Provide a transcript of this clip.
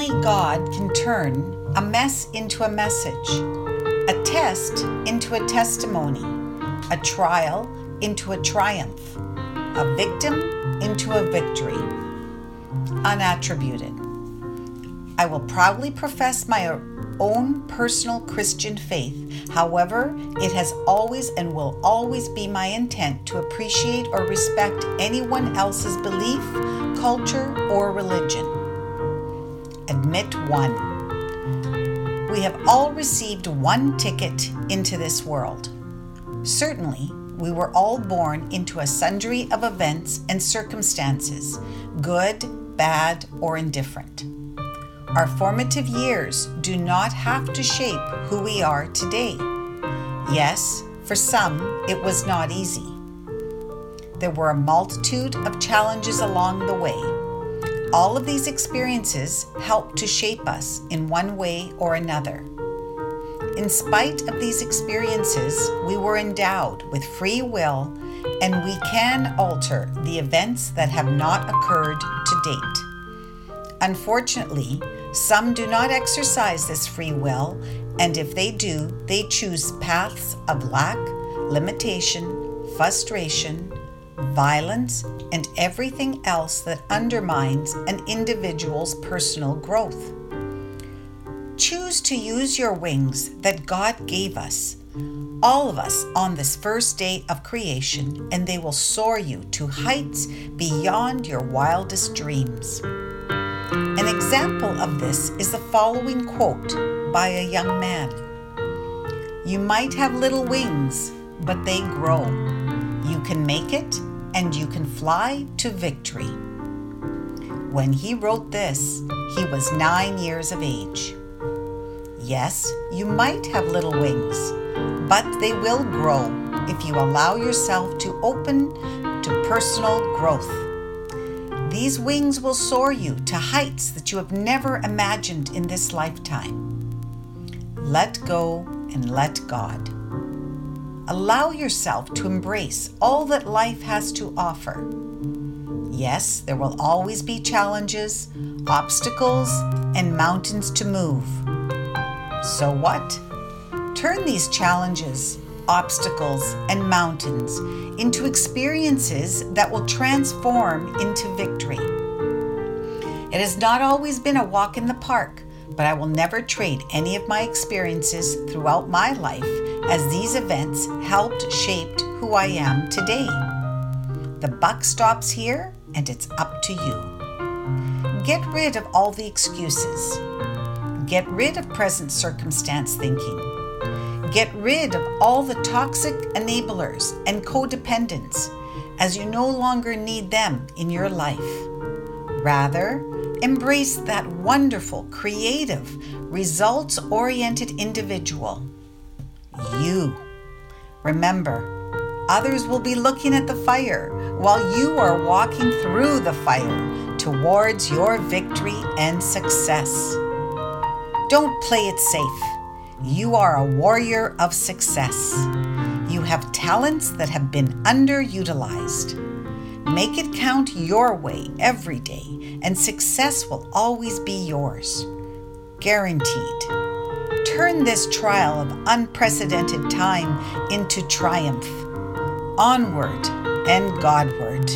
Only God can turn a mess into a message, a test into a testimony, a trial into a triumph, a victim into a victory. Unattributed. I will proudly profess my own personal Christian faith. However, it has always and will always be my intent to appreciate or respect anyone else's belief, culture, or religion. Admit one. We have all received one ticket into this world. Certainly, we were all born into a sundry of events and circumstances, good, bad, or indifferent. Our formative years do not have to shape who we are today. Yes, for some, it was not easy. There were a multitude of challenges along the way. All of these experiences help to shape us in one way or another. In spite of these experiences, we were endowed with free will and we can alter the events that have not occurred to date. Unfortunately, some do not exercise this free will, and if they do, they choose paths of lack, limitation, frustration, violence, and everything else that undermines an individual's personal growth. Choose to use your wings that God gave us, all of us, on this first day of creation, and they will soar you to heights beyond your wildest dreams. An example of this is the following quote by a young man You might have little wings, but they grow. You can make it, and you can fly to victory. When he wrote this, he was nine years of age. Yes, you might have little wings, but they will grow if you allow yourself to open to personal growth. These wings will soar you to heights that you have never imagined in this lifetime. Let go and let God. Allow yourself to embrace all that life has to offer. Yes, there will always be challenges, obstacles, and mountains to move. So what? Turn these challenges obstacles, and mountains into experiences that will transform into victory. It has not always been a walk in the park, but I will never trade any of my experiences throughout my life as these events helped shape who I am today. The buck stops here and it's up to you. Get rid of all the excuses. Get rid of present circumstance thinking. Get rid of all the toxic enablers and codependents as you no longer need them in your life. Rather, embrace that wonderful, creative, results oriented individual. You. Remember, others will be looking at the fire while you are walking through the fire towards your victory and success. Don't play it safe. You are a warrior of success. You have talents that have been underutilized. Make it count your way every day, and success will always be yours. Guaranteed. Turn this trial of unprecedented time into triumph. Onward and Godward.